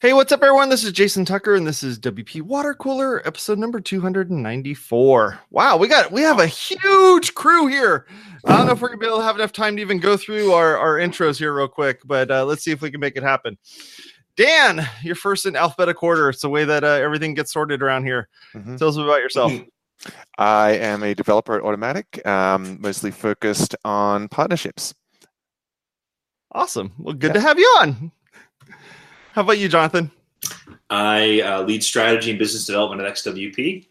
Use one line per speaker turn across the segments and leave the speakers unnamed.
Hey, what's up, everyone? This is Jason Tucker, and this is WP Water Cooler, episode number 294. Wow, we got we have a huge crew here. I don't know if we're gonna be able to have enough time to even go through our, our intros here real quick, but uh, let's see if we can make it happen. Dan, you're first in alphabetical order. It's the way that uh, everything gets sorted around here.
Mhm.
Tell us about yourself.
I am a developer at Automattic, um, mostly focused on partnerships.
Awesome. Well, good
Yeah.
to have you on. How about you, Jonathan?
I uh, lead strategy and business development at XWP.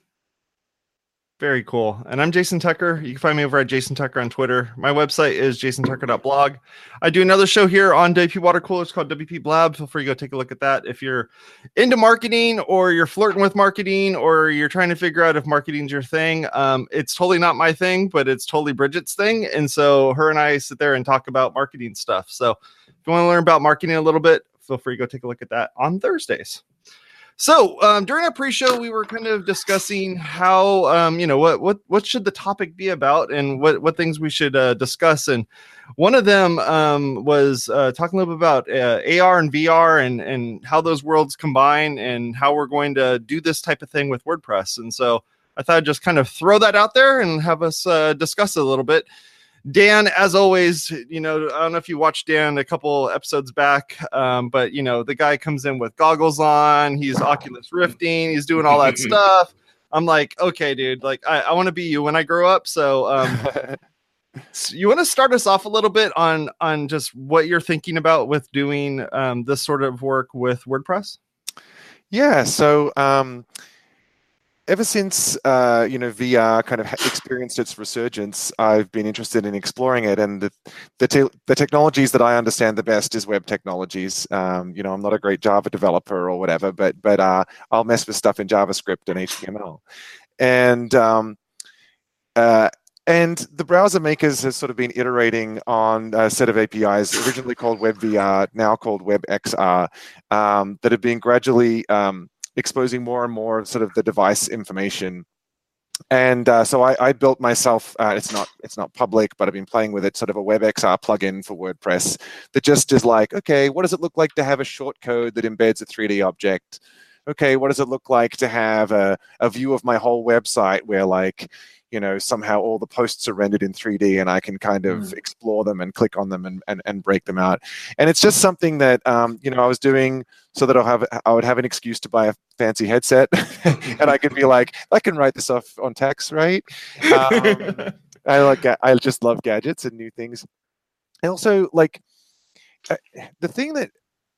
Very cool. And I'm Jason Tucker. You can find me over at Jason Tucker on Twitter. My website is jasontucker.blog. I do another show here on WP Water Cooler. It's called WP Blab. Feel free to go take a look at that. If you're into marketing or you're flirting with marketing or you're trying to figure out if marketing's your thing, um, it's totally not my thing, but it's totally Bridget's thing. And so her and I sit there and talk about marketing stuff. So if you want to learn about marketing a little bit, feel free to go take a look at that on Thursdays. So um, during our pre-show, we were kind of discussing how um, you know what what what should the topic be about, and what what things we should uh, discuss. And one of them um, was uh, talking a little bit about uh, AR and VR, and and how those worlds combine, and how we're going to do this type of thing with WordPress. And so I thought I'd just kind of throw that out there and have us uh, discuss it a little bit. Dan, as always, you know, I don't know if you watched Dan a couple episodes back, um, but you know, the guy comes in with goggles on, he's Oculus Rifting, he's doing all that stuff. I'm like, okay, dude, like I, I want to be you when I grow up. So, um, s- you want to start us off a little bit on on just what you're thinking about with doing um, this sort of work with WordPress?
yeah, so um, ever since uh, you know VR kind of experienced its resurgence, I've been interested in exploring it, and the the, te- the technologies that I understand the best is web technologies. Um, you know, I'm not a great Java developer or whatever, but but uh, I'll mess with stuff in JavaScript and HTML, and um, uh, and the browser makers have sort of been iterating on a set of APIs, originally called WebVR, now called WebXR, um, that have been gradually um, exposing more and more sort of the device information. And uh, so I, I built myself. Uh, it's not it's not public, but I've been playing with it. Sort of a WebXR plugin for WordPress that just is like, okay, what does it look like to have a short code that embeds a 3D object? Okay, what does it look like to have a, a view of my whole website where like you know somehow all the posts are rendered in 3d and i can kind of explore them and click on them and, and, and break them out and it's just something that um, you know i was doing so that i'll have i would have an excuse to buy a fancy headset and i could be like i can write this off on text right um, i like i just love gadgets and new things and also like uh, the thing that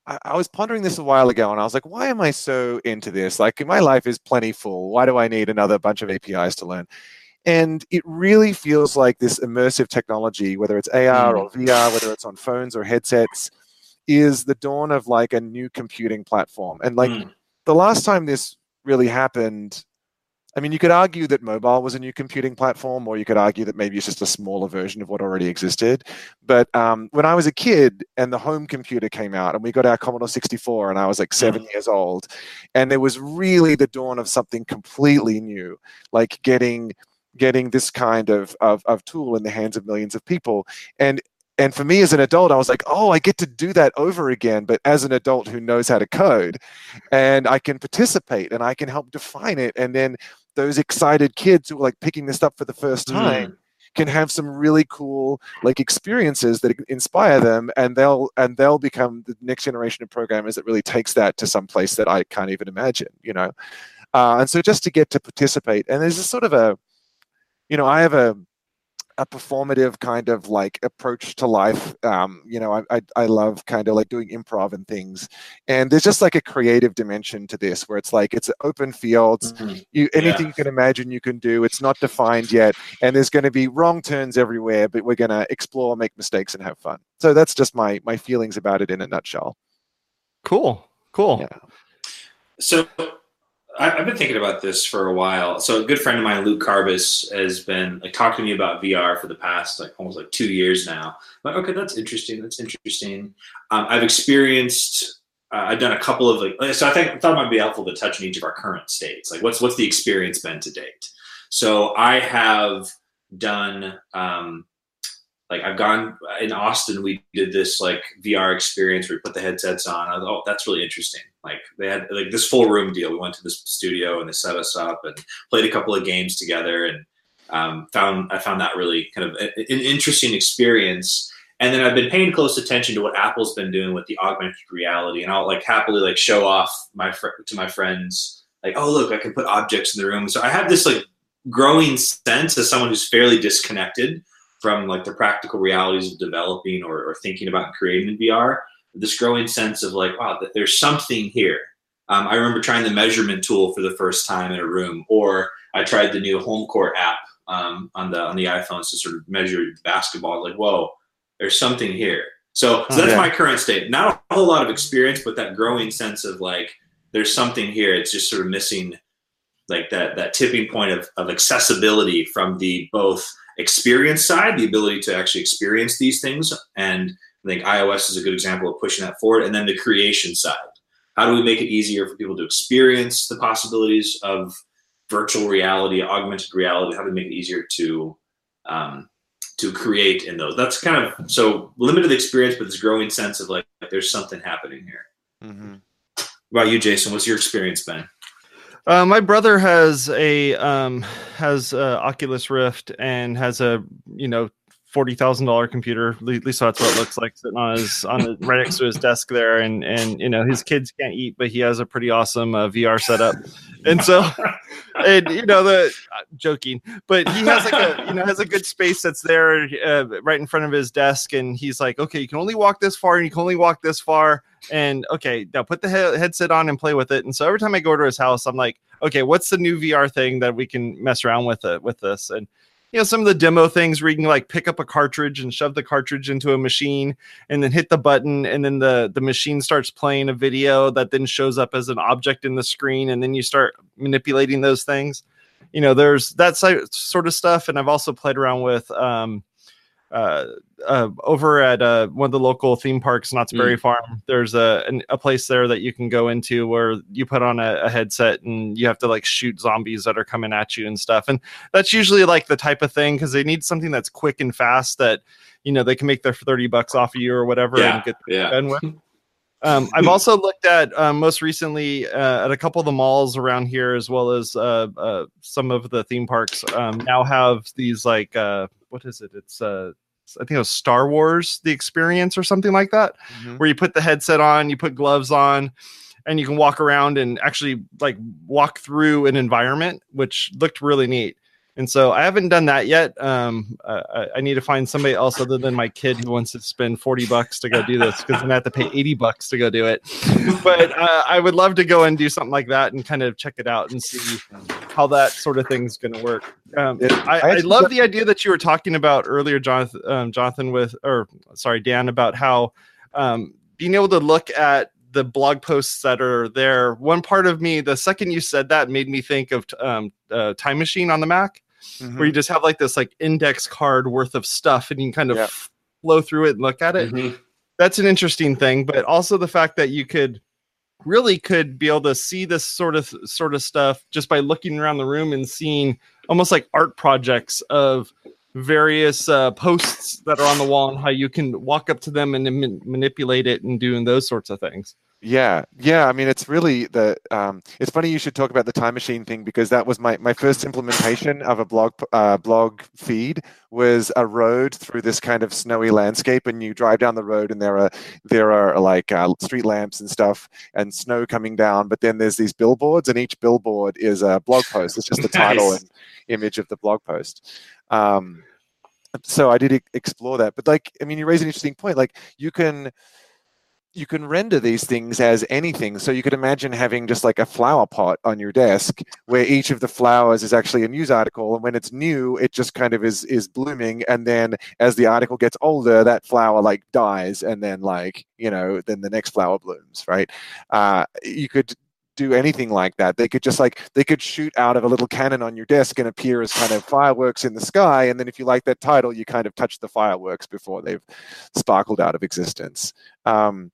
I- I was pondering this a while ago and I was like, why am I so into this? Like, my life is plenty full. Why do I need another bunch of APIs to learn? And it really feels like this immersive technology, whether it's AR or VR, whether it's on phones or headsets, is the dawn of like a new computing platform. And like
Mm.
the last time this really happened, I mean, you could argue that mobile was a new computing platform, or you could argue that maybe it's just a smaller version of what already existed. But um, when I was a kid and the home computer came out, and we got our Commodore 64, and I was like seven years old, and it was really the dawn of something completely new, like getting getting this kind of, of, of tool in the hands of millions of people. And and for me as an adult, I was like, oh, I get to do that over again, but as an adult who knows how to code, and I can participate and I can help define it. And then those excited kids who are like picking this up for the first time can have some really cool like experiences that inspire them and they'll and they'll become the next generation of programmers that really takes that to some place that I can't even imagine, you know. Uh, and so just to get to participate, and there's a sort of a, you know, I have a a performative kind of like approach to life. Um, you know, I, I I love kind of like doing improv and things, and there's just like a creative dimension to this where it's like it's open fields.
Mhm.
You anything
Yeah.
you can imagine you can do. It's not defined yet, and there's going to be wrong turns everywhere, but we're going to explore, make mistakes, and have fun. So that's just my my feelings about it in a nutshell.
Cool, cool.
Yeah.
So I, I've been thinking about this for a while. So a good friend of mine, Luke Carbis, has been like talking to me about VR for the past like almost like two years now. I'm like, okay, that's interesting. That's interesting. Um, I've experienced. Uh, I've done a couple of like. So I think I thought it might be helpful to touch on each of our current states. Like, what's what's the experience been to date? So I have done um, like I've gone in Austin. We did this like VR experience where we put the headsets on. Oh, that's really interesting. Like they had like this full room deal. We went to this studio and they set us up and played a couple of games together and um, found I found that really kind of an interesting experience. And then I've been paying close attention to what Apple's been doing with the augmented reality, and I'll like happily like show off my fr- to my friends like, oh look, I can put objects in the room. So I have this like growing sense as someone who's fairly disconnected from like the practical realities of developing or, or thinking about creating in VR. This growing sense of like, wow, that there's something here. Um, I remember trying the measurement tool for the first time in a room, or I tried the new HomeCourt app um, on the on the iPhones to sort of measure basketball. Like, whoa, there's something here. So, so that's
yeah.
my current state. Not a whole lot of experience, but that growing sense of like, there's something here. It's just sort of missing like that that tipping point of, of accessibility from the both experience side, the ability to actually experience these things. And I think iOS is a good example of pushing that forward. And then the creation side. How do we make it easier for people to experience the possibilities of virtual reality, augmented reality? How do we make it easier to um, to create in those? That's kind of so limited experience, but this growing sense of like there's something happening here.
Mm-hmm.
What about you, Jason? What's your experience been?
Uh, my brother has a um, has a Oculus Rift and has a you know forty thousand dollar computer. At least that's what it looks like sitting on his on the, right next to his desk there. And and you know his kids can't eat, but he has a pretty awesome uh, VR setup. And so, and you know the uh, joking, but he has like a you know has a good space that's there uh, right in front of his desk. And he's like, okay, you can only walk this far, and you can only walk this far. And okay, now put the he- headset on and play with it. And so every time I go to his house, I'm like, okay, what's the new VR thing that we can mess around with it with this? And you know, some of the demo things where you can like pick up a cartridge and shove the cartridge into a machine and then hit the button and then the the machine starts playing a video that then shows up as an object in the screen and then you start manipulating those things. You know, there's that sort of stuff. And I've also played around with um uh, uh, over at uh, one of the local theme parks, Knott's Berry mm. Farm, there's a an, a place there that you can go into where you put on a, a, headset and you have to like shoot zombies that are coming at you and stuff. And that's usually like the type of thing because they need something that's quick and fast that you know they can make their thirty bucks off of you or whatever
yeah,
and get
yeah.
done with. Um, I've also looked at um, most recently uh, at a couple of the malls around here, as well as uh, uh, some of the theme parks. Um, now have these like uh, what is it? It's uh, I think it was Star Wars the experience or something like that, mm-hmm. where you put the headset on, you put gloves on, and you can walk around and actually like walk through an environment, which looked really neat. And so I haven't done that yet. Um, uh, I need to find somebody else other than my kid who wants to spend 40 bucks to go do this because I'm going to have to pay 80 bucks to go do it. But uh, I would love to go and do something like that and kind of check it out and see how that sort of thing's going to work. Um, I, I, love the idea that you were talking about earlier, Jonathan, um, Jonathan with, or sorry, Dan, about how um, being able to look at the blog posts that are there. One part of me, the second you said that, made me think of um, uh, Time Machine on the Mac mm-hmm. where you just have like this like index card worth of stuff and you can kind of yep. flow through it and look at it. Mm-hmm. That's an interesting thing, but also the fact that you could really could be able to see this sort of sort of stuff just by looking around the room and seeing almost like art projects of various uh, posts that are on the wall and how you can walk up to them and man- manipulate it and doing those sorts of things.
Yeah, yeah. I mean, it's really the. Um, it's funny you should talk about the time machine thing because that was my, my first implementation of a blog uh, blog feed was a road through this kind of snowy landscape, and you drive down the road, and there are there are like uh, street lamps and stuff, and snow coming down. But then there's these billboards, and each billboard is a blog post. It's just the title and image of the blog post. Um, so I did explore that, but like, I mean, you raise an interesting point. Like, you can you can render these things as anything. So you could imagine having just like a flower pot on your desk where each of the flowers is actually a news article. And when it's new, it just kind of is is blooming. And then as the article gets older, that flower like dies and then like, you know, then the next flower blooms, right? Uh, you could do anything like that. They could just like they could shoot out of a little cannon on your desk and appear as kind of fireworks in the sky. And then if you like that title, you kind of touch the fireworks before they've sparkled out of existence. Um,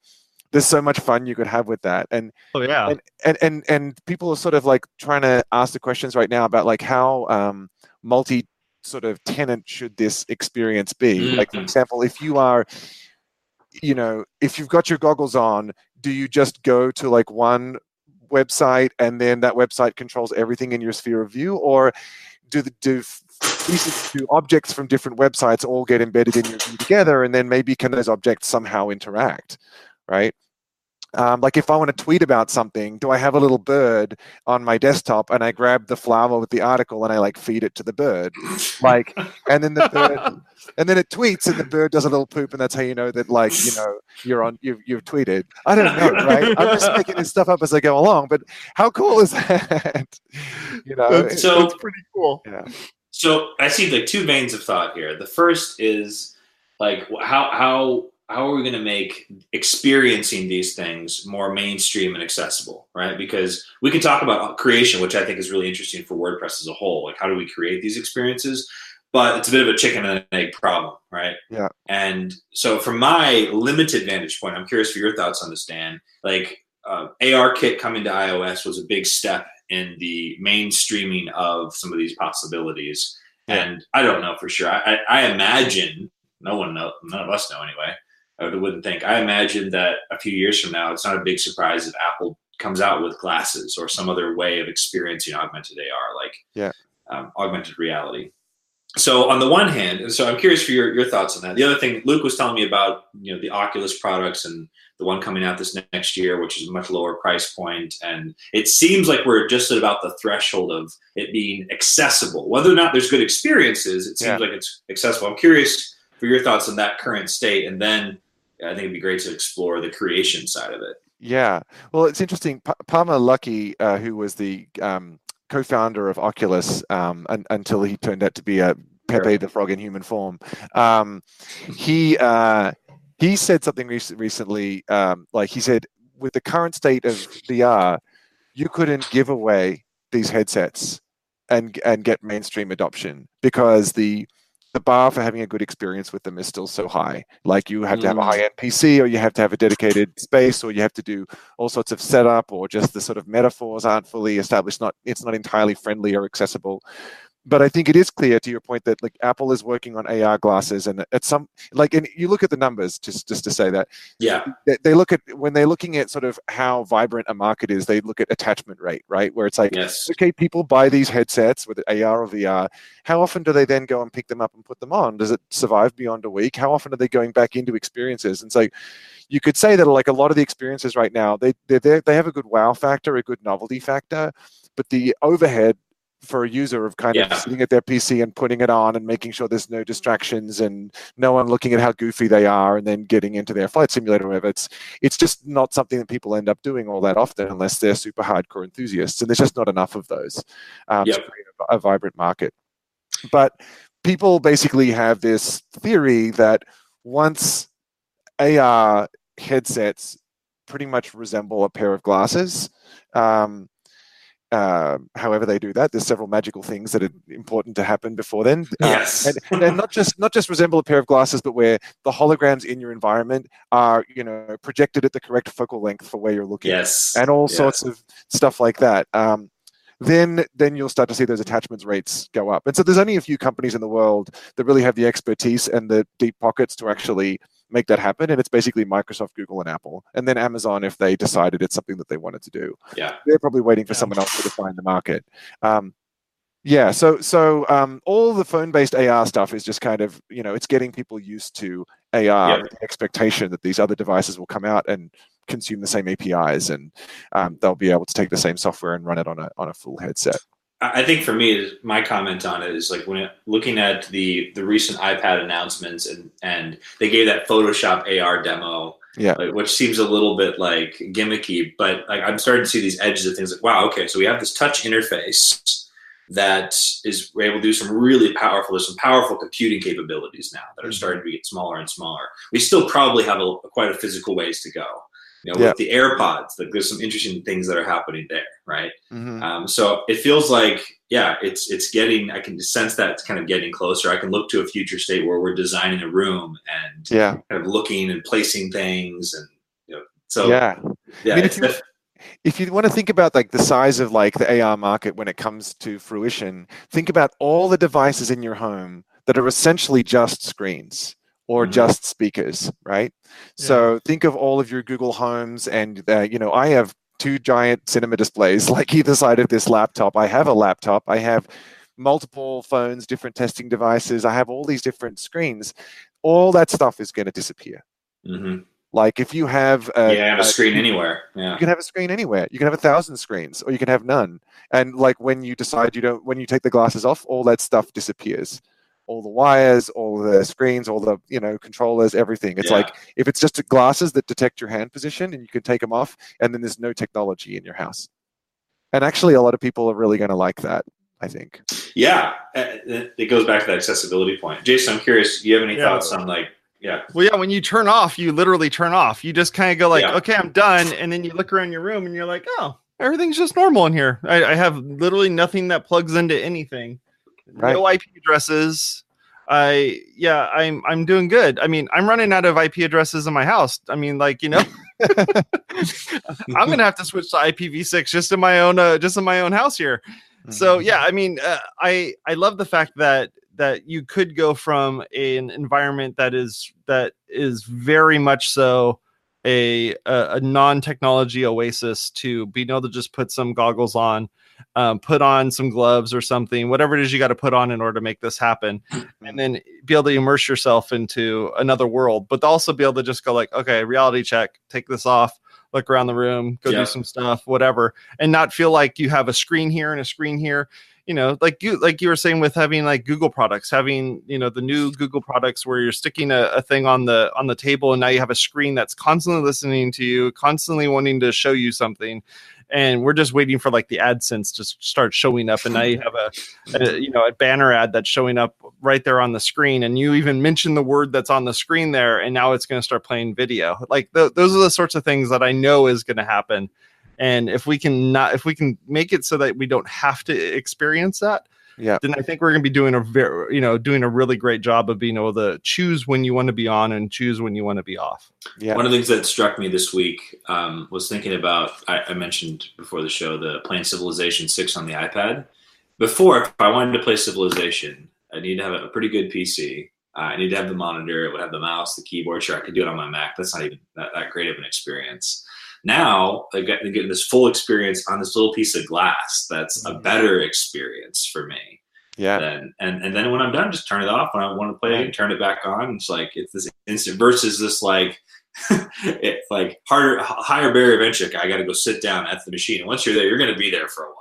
there's so much fun you could have with that. And
oh yeah,
and and and, and people are sort of like trying to ask the questions right now about like how um, multi sort of tenant should this experience be?
Mm.
Like, for example, if you are, you know, if you've got your goggles on, do you just go to like one website and then that website controls everything in your sphere of view, or do the do pieces do objects from different websites all get embedded in your view together, and then maybe can those objects somehow interact, right? Um, like if I want to tweet about something, do I have a little bird on my desktop and I grab the flower with the article and I like feed it to the bird, like, and then the bird, and then it tweets and the bird does a little poop and that's how you know that like you know you're on you've you've tweeted. I don't know, right? I'm just making this stuff up as I go along, but how cool is that? you know,
That's,
So-
that's pretty cool.
yeah,
So I see like two veins of thought here. The first is like how how how are we going to make experiencing these things more mainstream and accessible, right? Because we can talk about creation, which I think is really interesting for WordPress as a whole. Like how do we create these experiences? But it's a bit of a chicken and egg problem, right?
Yeah.
And so, from my limited vantage point, I'm curious for your thoughts on this, Dan. Like uh, ARKit coming to iOS was a big step in the mainstreaming of some of these possibilities. And I don't know for sure. I, I, I imagine no one know, none of us know anyway. I wouldn't think. I imagine that a few years from now, it's not a big surprise if Apple comes out with glasses or some other way of experiencing augmented AR, like
Yeah.
um, augmented reality. So on the one hand, and so I'm curious for your, your thoughts on that. The other thing Luke was telling me about, you know, the Oculus products and the one coming out this next year, which is a much lower price point, and it seems like we're just at about the threshold of it being accessible. Whether or not there's good experiences, it seems
Yeah.
like it's accessible. I'm curious for your thoughts on that current state, and then I think it'd be great to explore the creation side of it.
Yeah, well, it's interesting. Pa- Palmer Luckey, uh, who was the um, co-founder of Oculus um, un- until he turned out to be a Pepe the Frog in human form, um, he uh, he said something rec- recently. Um, like he said, with the current state of VR, you couldn't give away these headsets and and get mainstream adoption because the the bar for having a good experience with them is still so high. Like you have to have a
Mm.
high end PC, or you have to have a dedicated space, or you have to do all sorts of setup, or just the sort of metaphors aren't fully established. Not it's not entirely friendly or accessible. But I think it is clear to your point that like Apple is working on AR glasses, and at some like, and you look at the numbers just just to say that
Yeah,
they, they look at when they're looking at sort of how vibrant a market is, they look at attachment rate, right? Where it's like
yes,
okay, people buy these headsets with AR or VR. How often do they then go and pick them up and put them on? Does it survive beyond a week? How often are they going back into experiences? And so you could say that like a lot of the experiences right now, they they they have a good wow factor, a good novelty factor, but the overhead for a user of kind
Yeah.
of sitting at their PC and putting it on and making sure there's no distractions and no one looking at how goofy they are and then getting into their flight simulator or whatever. It's it's just not something that people end up doing all that often unless they're super hardcore enthusiasts, and there's just not enough of those um, to create a, a vibrant market. But people basically have this theory that once AR headsets pretty much resemble a pair of glasses. Um, uh, however they do that, there's several magical things that are important to happen before then. Uh,
yes,
and, and not just not just resemble a pair of glasses, but where the holograms in your environment are, you know, projected at the correct focal length for where you're looking,
yes,
and all
Yeah.
sorts of stuff like that. Um, then then you'll start to see those attachments rates go up. And so there's only a few companies in the world that really have the expertise and the deep pockets to actually make that happen. And it's basically Microsoft, Google, and Apple, and then Amazon if they decided it's something that they wanted to do
yeah.
they're probably waiting for
Yeah.
someone else to define the market. Um, yeah, so so um, all the phone-based AR stuff is just kind of you know it's getting people used to AR
Yeah.
with the expectation that these other devices will come out and consume the same APIs and um, they'll be able to take the same software and run it on a on a full headset.
I think for me, my comment on it is like when it, looking at the the recent iPad announcements and and they gave that Photoshop AR demo,
Yeah.
like, which seems a little bit like gimmicky, but like I'm starting to see these edges of things like wow, okay, so we have this touch interface that is we're able to do some really powerful, there's some powerful computing capabilities now that are
Mhm.
starting to get smaller and smaller. We still probably have a, quite a physical ways to go. You know,
Yeah.
with the AirPods, like there's some interesting things that are happening there, right?
Mhm.
Um, so it feels like, yeah, it's it's getting. I can sense that it's kind of getting closer. I can look to a future state where we're designing a room and
Yeah,
kind of looking and placing things, and you know, so
yeah.
yeah,
I mean, if you- if you want to think about like the size of like the AR market when it comes to fruition, think about all the devices in your home that are essentially just screens or
Mhm.
just speakers, right? So think of all of your Google Homes, and uh, you know I have two giant cinema displays like either side of this laptop. I have a laptop. I have multiple phones, different testing devices. I have all these different screens. All that stuff is going to disappear.
hmm
Like if you have a,
yeah, have a
a-
screen anywhere. Yeah.
you can have a screen anywhere. You can have a thousand screens, or you can have none. And like when you decide you don't, when you take the glasses off, all that stuff disappears. All the wires, all the screens, all the you know controllers, everything. It's
Yeah.
like if it's just glasses that detect your hand position, and you can take them off, and then there's no technology in your house. And actually, a lot of people are really going to like that. I think.
Yeah, uh, it it goes back to that accessibility point. Jason, I'm curious. Do you have any
Yeah.
thoughts on like, yeah,
Well, yeah, when you turn off, you literally turn off. You just kind of go like,
Yeah.
okay, I'm done. And then you look around your room and you're like, oh, everything's just normal in here. I, I have literally nothing that plugs into anything. No IP addresses. I yeah, I'm I'm doing good. I mean, I'm running out of IP addresses in my house. I mean, like, you know, I'm gonna have to switch to IPv6 just in my own uh, just in my own house here. So
Mhm.
yeah, I mean, uh, I I love the fact that that you could go from an environment that is that is very much so a a, a non-technology oasis to being able to just put some goggles on, um, put on some gloves or something, whatever it is you got to put on in order to make this happen, and then be able to immerse yourself into another world, but also be able to just go like, okay, reality check, take this off. Look around the room, go
Yeah.
do some stuff, whatever, and not feel like you have a screen here and a screen here you know like you like you were saying with having like google products having you know the new google products where you're sticking a, a thing on the on the table and now you have a screen that's constantly listening to you constantly wanting to show you something and we're just waiting for like the adsense to start showing up and now you have a, a you know a banner ad that's showing up right there on the screen and you even mention the word that's on the screen there and now it's going to start playing video. Like th- those are the sorts of things that i know is going to happen and if we can not if we can make it so that we don't have to experience that
Yeah.
then i think we're going to be doing a very you know doing a really great job of being able to choose when you want to be on and choose when you want to be off
Yeah.
One of the things that struck me this week um, was thinking about. I, I mentioned before the show the playing Civilization Six on the iPad. Before, if I wanted to play Civilization, I need to have a pretty good PC. Uh, I need to have the monitor. It would have the mouse, the keyboard. Sure, I could do it on my Mac. That's not even that, that great of an experience. Now I get getting this full experience on this little piece of glass. That's a
Mhm.
better experience for me.
Yeah.
Then and and then when I'm done, just turn it off. When I want to play it, turn it back on. It's like it's this instant versus this like it's like harder, higher barrier of entry. I got to go sit down at the machine. And once you're there, you're going to be there for a while.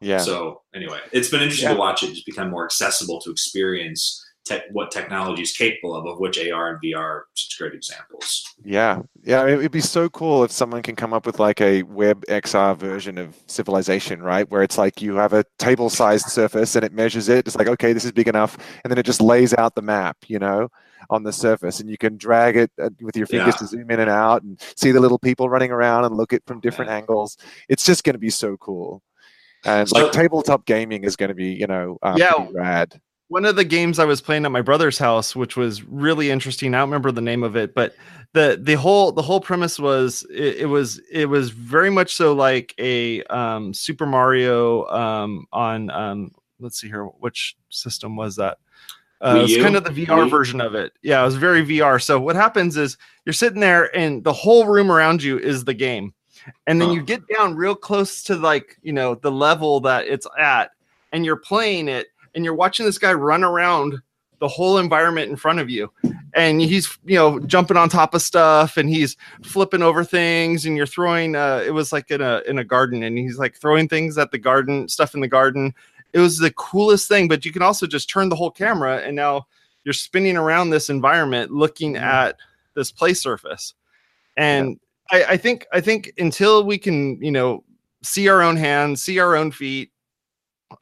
Yeah.
So anyway, it's been interesting
Yeah.
to watch it just become more accessible to experience tech what technology is capable of, of which AR and VR are such great examples.
Yeah, yeah. It'd be so cool if someone can come up with like a web XR version of Civilization, right? Where it's like you have a table-sized surface and it measures it. It's like, okay, this is big enough, and then it just lays out the map, you know, on the surface, and you can drag it uh, with your fingers
Yeah.
to zoom in and out and see the little people running around and look at from different angles. It's just going to be so cool. And
So-
like tabletop gaming is going to be, you know, uh,
Yeah.
rad.
One of the games I was playing at my brother's house, which was really interesting. I don't remember the name of it, but the the whole the whole premise was it, it was it was very much so like a um, Super Mario um, on um, let's see here, which system was that? Uh,
Wii
it was kind of the VR version of it. Yeah, it was very VR. So what happens is you're sitting there and the whole room around you is the game. And then
Huh.
you get down real close to like, you know, the level that it's at and you're playing it and you're watching this guy run around the whole environment in front of you. And he's you know jumping on top of stuff and he's flipping over things and you're throwing uh it was like in a in a garden and he's like throwing things at the garden stuff in the garden. It was the coolest thing but you can also just turn the whole camera and now you're spinning around this environment looking
Mhm.
at this play surface. And I, I think i think until we can you know see our own hands see our own feet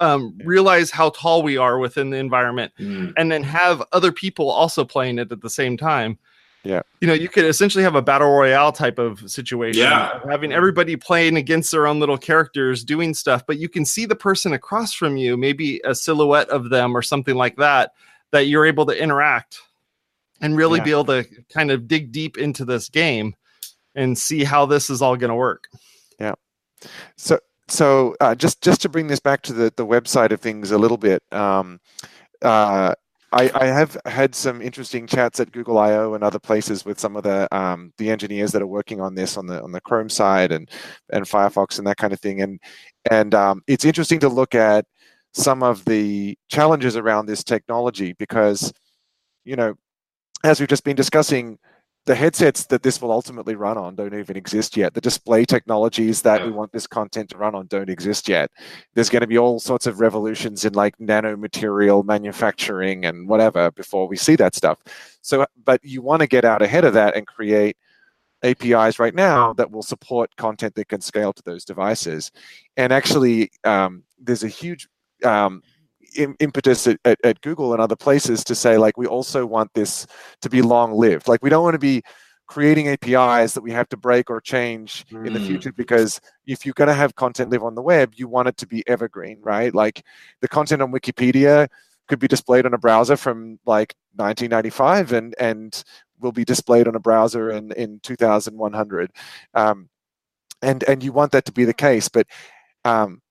um, realize how tall we are within the environment
Mm.
and then have other people also playing it at the same time.
Yeah.
You know, you could essentially have a battle royale type of situation.
Yeah.
Having everybody playing against their own little characters doing stuff, but you can see the person across from you, maybe a silhouette of them or something like that, that you're able to interact and really
Yeah.
be able to kind of dig deep into this game and see how this is all going to work. Yeah.
So so uh, just just to bring this back to the the website of things a little bit. Um, uh, I, I, have had some interesting chats at Google I/O and other places with some of the um, the engineers that are working on this on the on the Chrome side and and Firefox and that kind of thing. And and um, it's interesting to look at some of the challenges around this technology because you know as we've just been discussing the headsets that this will ultimately run on don't even exist yet. The display technologies that we want this content to run on don't exist yet. There's going to be all sorts of revolutions in like nanomaterial manufacturing and whatever before we see that stuff. So, but you want to get out ahead of that and create APIs right now that will support content that can scale to those devices. And actually, um, there's a huge um, impetus at, at, at, Google and other places to say like we also want this to be long lived. Like we don't want to be creating APIs that we have to break or change mm. in the mm. future because if you're going to have content live on the web, you want it to be evergreen, right? Like the content on Wikipedia could be displayed on a browser from like 1995 and and will be displayed on a browser in in 2100. Um, and and you want that to be the case, but um,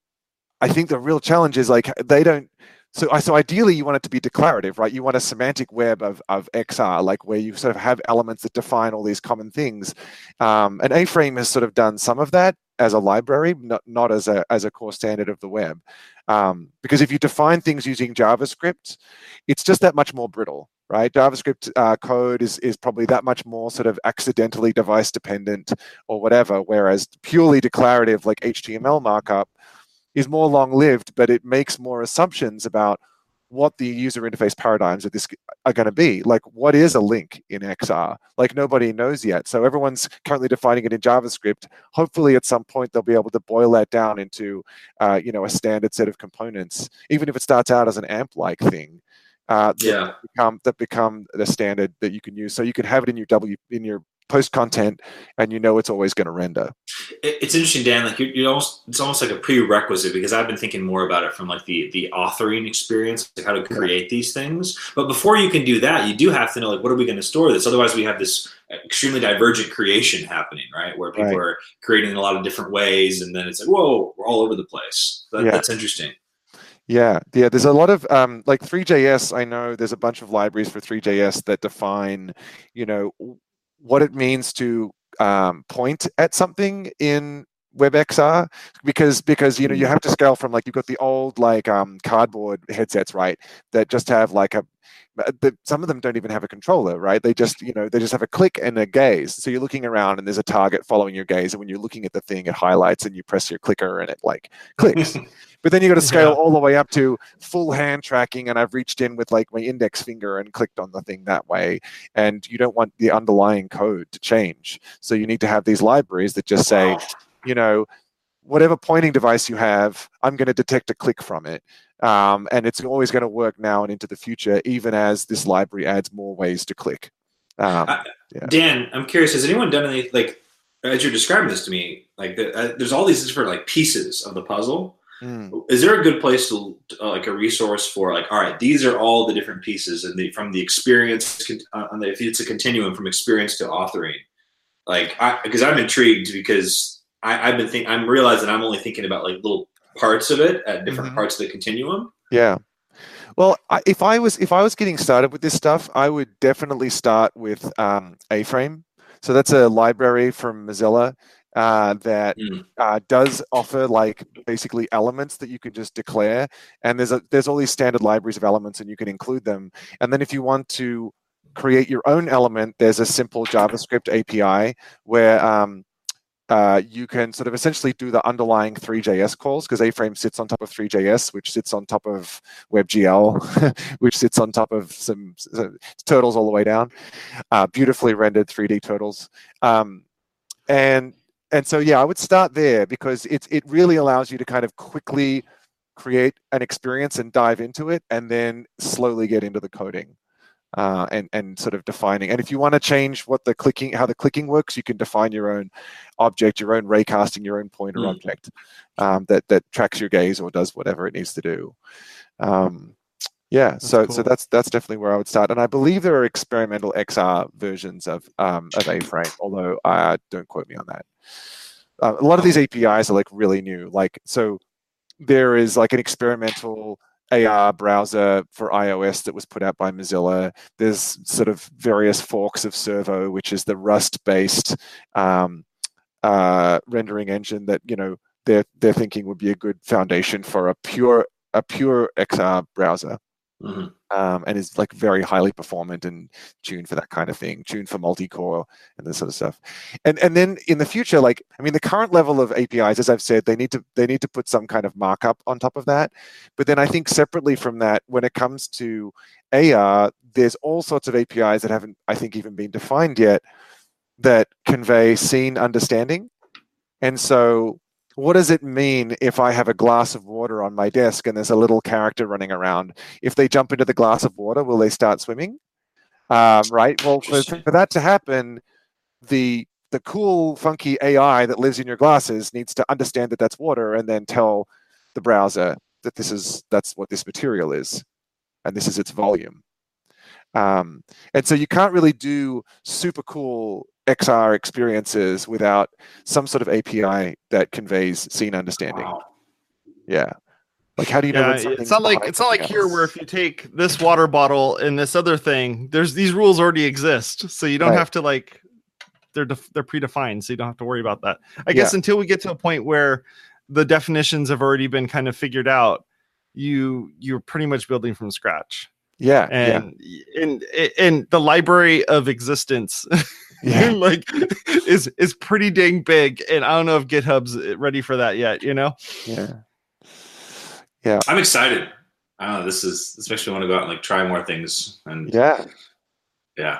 I think the real challenge is like they don't. So, so ideally, you want it to be declarative, right? You want a semantic web of, of XR, like where you sort of have elements that define all these common things. Um, and A-Frame has sort of done some of that as a library, not, not as a as a core standard of the web. Um, because if you define things using JavaScript, it's just that much more brittle, right? JavaScript uh, code is is probably that much more sort of accidentally device dependent or whatever. Whereas purely declarative, like HTML markup is more long lived, but it makes more assumptions about what the user interface paradigms of this are going to be. Like, what is a link in XR? Like, nobody knows yet. So, everyone's currently defining it in JavaScript. Hopefully, at some point, they'll be able to boil that down into, uh, you know, a standard set of components, even if it starts out as an AMP-like thing. Uh,
yeah.
That become, that become the standard that you can use. So you can have it in your W in your post content and you know it's always going to render
it's interesting dan like you almost it's almost like a prerequisite because i've been thinking more about it from like the the authoring experience like how to create yeah. these things but before you can do that you do have to know like what are we going to store this otherwise we have this extremely divergent creation happening right where people right. are creating in a lot of different ways and then it's like whoa we're all over the place that, yeah. that's interesting
yeah, yeah. There's a lot of um, like Three.js. I know there's a bunch of libraries for Three.js that define, you know, what it means to um, point at something in WebXR because because you know you mm. have to scale from like you've got the old like um, cardboard headsets right that just have like a uh, the, some of them don't even have a controller right? They just you know they just have a click and a gaze. So you're looking around and there's a target following your gaze and when you're looking at the thing it highlights and you press your clicker and it like clicks but then you got to scale yeah. all the way up to full hand tracking and i've reached in with like my index finger and clicked on the thing that way. And you don't want the underlying code to change. So you need to have these libraries that just say you know whatever pointing device you have i'm going to detect a click from it. Um, and it's always going to work now and into the future even as this library adds more ways to click. Um,
uh, yeah. dan i'm curious has anyone done any like as you're describing this to me like the, uh, there's all these different like pieces of the puzzle Mm. Is there a good place to uh, like a resource for like, all right, these are all the different pieces and the from the experience, uh, if it's a continuum from experience to authoring, like, because I'm intrigued because I, have been thinking, I'm realizing I'm only thinking about like little parts of it at different mm-hmm. parts of the continuum.
Yeah. Well, I, if I was if I was getting started with this stuff, I would definitely start with um, A-Frame. So that's a library from Mozilla uh, that mm. uh, does offer like basically elements that you can just declare. And there's a there's all these standard libraries of elements, and you can include them. And then if you want to create your own element, there's a simple JavaScript API where um, uh, you can sort of essentially do the underlying Three.js calls because A-Frame sits on top of Three.js, which sits on top of WebGL, which sits on top of some, some turtles all the way down, uh, beautifully rendered 3D turtles. Um, and and so yeah, I would start there because it it really allows you to kind of quickly create an experience and dive into it, and then slowly get into the coding. Uh, and and sort of defining. And if you want to change what the clicking, how the clicking works, you can define your own object, your own raycasting, your own pointer mm. object um, that that tracks your gaze or does whatever it needs to do. Um, yeah, that's so cool. so that's that's definitely where I would start. And I believe there are experimental XR versions of um, of A-Frame, although uh, don't quote me on that. uh, a lot of these APIs are like really new. Like so, there is like an experimental AR browser for iOS that was put out by Mozilla. There's sort of various forks of Servo, which is the Rust-based um, uh, rendering engine that you know they're they're thinking would be a good foundation for a pure a pure XR browser.
Hmm
Um, and is like very highly performant and tuned for that kind of thing, tuned for multi-core and this sort of stuff. And and then in the future, like I mean, the current level of APIs, as I've said, they need to they need to put some kind of markup on top of that. But then I think separately from that, when it comes to AR, there's all sorts of APIs that haven't, I think, even been defined yet that convey scene understanding. And so, what does it mean if I have a glass of water on my desk and there's a little character running around? If they jump into the glass of water, will they start swimming? Um, right. Well, for, for that to happen, the the cool, funky AI that lives in your glasses needs to understand that that's water and then tell the browser that this is that's what this material is, and this is its volume. Um, and so you can't really do super cool XR experiences without some sort of API that conveys scene understanding.
Wow.
Yeah. Like how do you know?
yeah,
when
it's not like it's not like
something
here where if you take this water bottle and this other thing, there's these rules already exist, so you don't
Right.
have to like they're def- they're predefined, so you don't have to worry about that. I guess until we get to a point where the definitions have already been kind of figured out, you you're pretty much building from scratch,
Yeah. yeah.
and and and the library of existence
Yeah.
like is is pretty dang big, and I don't know if GitHub's ready for that yet. You know.
Yeah. Yeah.
I'm excited. I don't know. This is this makes me want to go out and like try more things. And
Yeah.
yeah,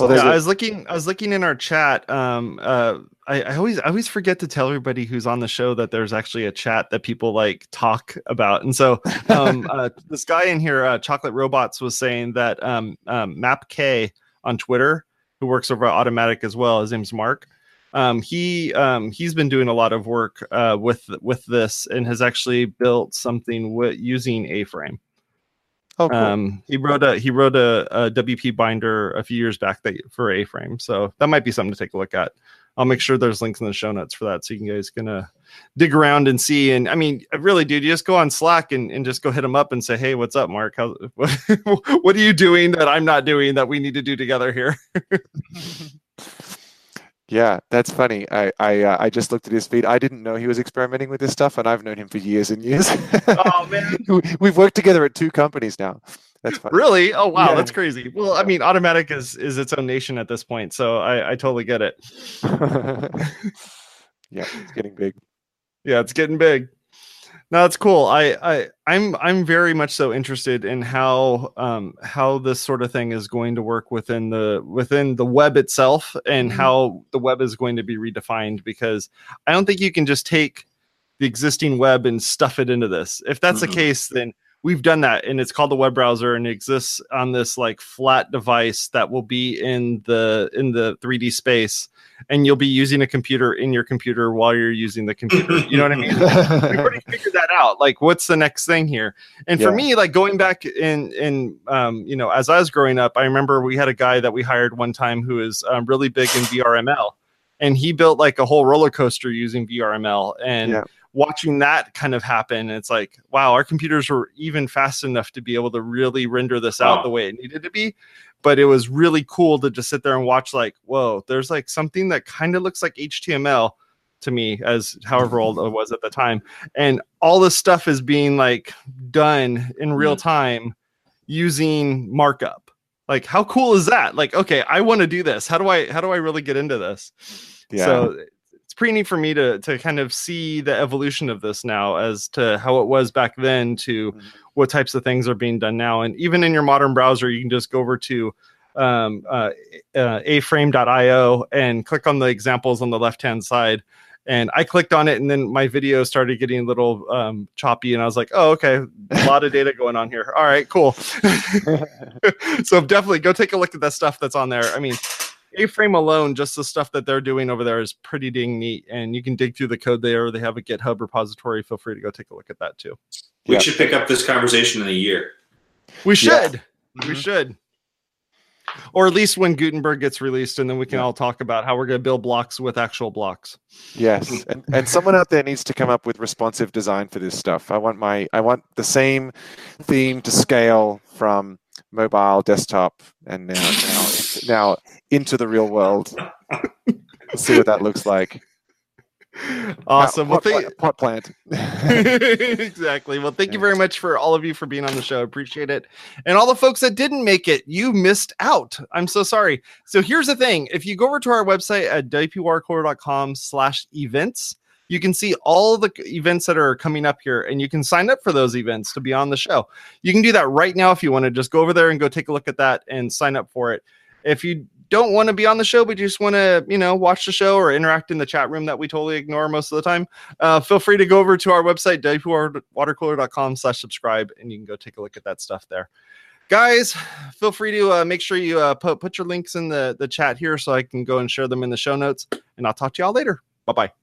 Well, there's
yeah, I
a-
was looking. I was looking in our chat. Um, uh, I, I always, I always forget to tell everybody who's on the show that there's actually a chat that people like talk about. And so, um, uh, this guy in here, uh, Chocolate Robots, was saying that um, um, Map K on Twitter, who works over at Automattic as well. His name's Mark. Um, he um, he's been doing a lot of work uh, with with this and has actually built something with using A-frame.
oh, cool.
Um, he wrote a he wrote a, a WP binder a few years back that for A-frame, so that might be something to take a look at. I'll make sure there's links in the show notes for that, so you guys can uh, dig around and see. And I mean, really, dude, you just go on Slack and, and just go hit him up and say, "Hey, what's up, Mark? How, what, what are you doing that I'm not doing that we need to do together here?"
Yeah, that's funny. I I, uh, I just looked at his feed. I didn't know he was experimenting with this stuff, and I've known him for years and years.
oh man,
We- We've worked together at two companies now. That's funny.
really? Oh wow,
Yeah.
that's crazy. Well, I mean, Automattic is is its own nation at this point, so I, I totally get it.
yeah, it's getting big.
yeah it's getting big no that's cool i i i'm i'm very much so interested in how um how this sort of thing is going to work within the within the web itself and
Mhm.
how the web is going to be redefined because i don't think you can just take the existing web and stuff it into this if that's
Mhm.
the case then we've done that and it's called the web browser and it exists on this like flat device that will be in the in the 3d space and you'll be using a computer in your computer while you're using the computer. You know what i mean? We've already figured that out. Like what's the next thing here? And for me like going back in in um you know as i was growing up i remember we had a guy that we hired one time who is um, really big in vrml and he built like a whole roller coaster using vrml and
Yeah.
Watching that kind of happen it's like wow our computers were even fast enough to be able to really render this out
Wow.
the way it needed to be. But it was really cool to just sit there and watch like whoa there's like something that kind of looks like html to me as however old i was at the time. And all this stuff is being like done in real mm-hmm. time using markup. Like how cool is that? Like okay i want to do this. How do i how do i really get into this?
Yeah.
so it's pretty neat for me to to kind of see the evolution of this now as to how it was back then to
Mhm.
what types of things are being done now and even in your modern browser you can just go over to um, uh, uh, aframe.io and click on the examples on the left hand side and i clicked on it and then my video started getting a little um, choppy and i was like oh okay a lot of data going on here. All right cool. So definitely go take a look at that stuff that's on there. I mean A-Frame alone, just the stuff that they're doing over there is pretty dang neat, and you can dig through the code there. They have a GitHub repository. Feel free to go take a look at that too.
we
Yeah.
should pick up this conversation in a year.
We
Yeah.
should. We
Mhm.
should. or at least when Gutenberg gets released, and then we can all talk about how we're going to build blocks with actual blocks.
Yes, and, and someone out there needs to come up with responsive design for this stuff. I want my I want the same theme to scale from mobile, desktop, and now now now into the real world. See what that looks like.
Awesome.
Pot,
well,
pot, pot plant.
exactly. Well, thank you very much for all of you for being on the show. Appreciate it. And all the folks that didn't make it, you missed out. I'm so sorry. So here's the thing. If you go over to our website at wpwatercooler.com slash events, you can see all the events that are coming up here and you can sign up for those events to be on the show. You can do that right now if you want to just go over there and go take a look at that and sign up for it. If you don't want to be on the show, but you just want to, you know, watch the show or interact in the chat room that we totally ignore most of the time, uh, feel free to go over to our website, wpwatercooler.com slash subscribe, and you can go take a look at that stuff there. Guys, feel free to uh, make sure you uh, put, put your links in the, the chat here so I can go and share them in the show notes. And I'll talk to y'all later. Bye bye.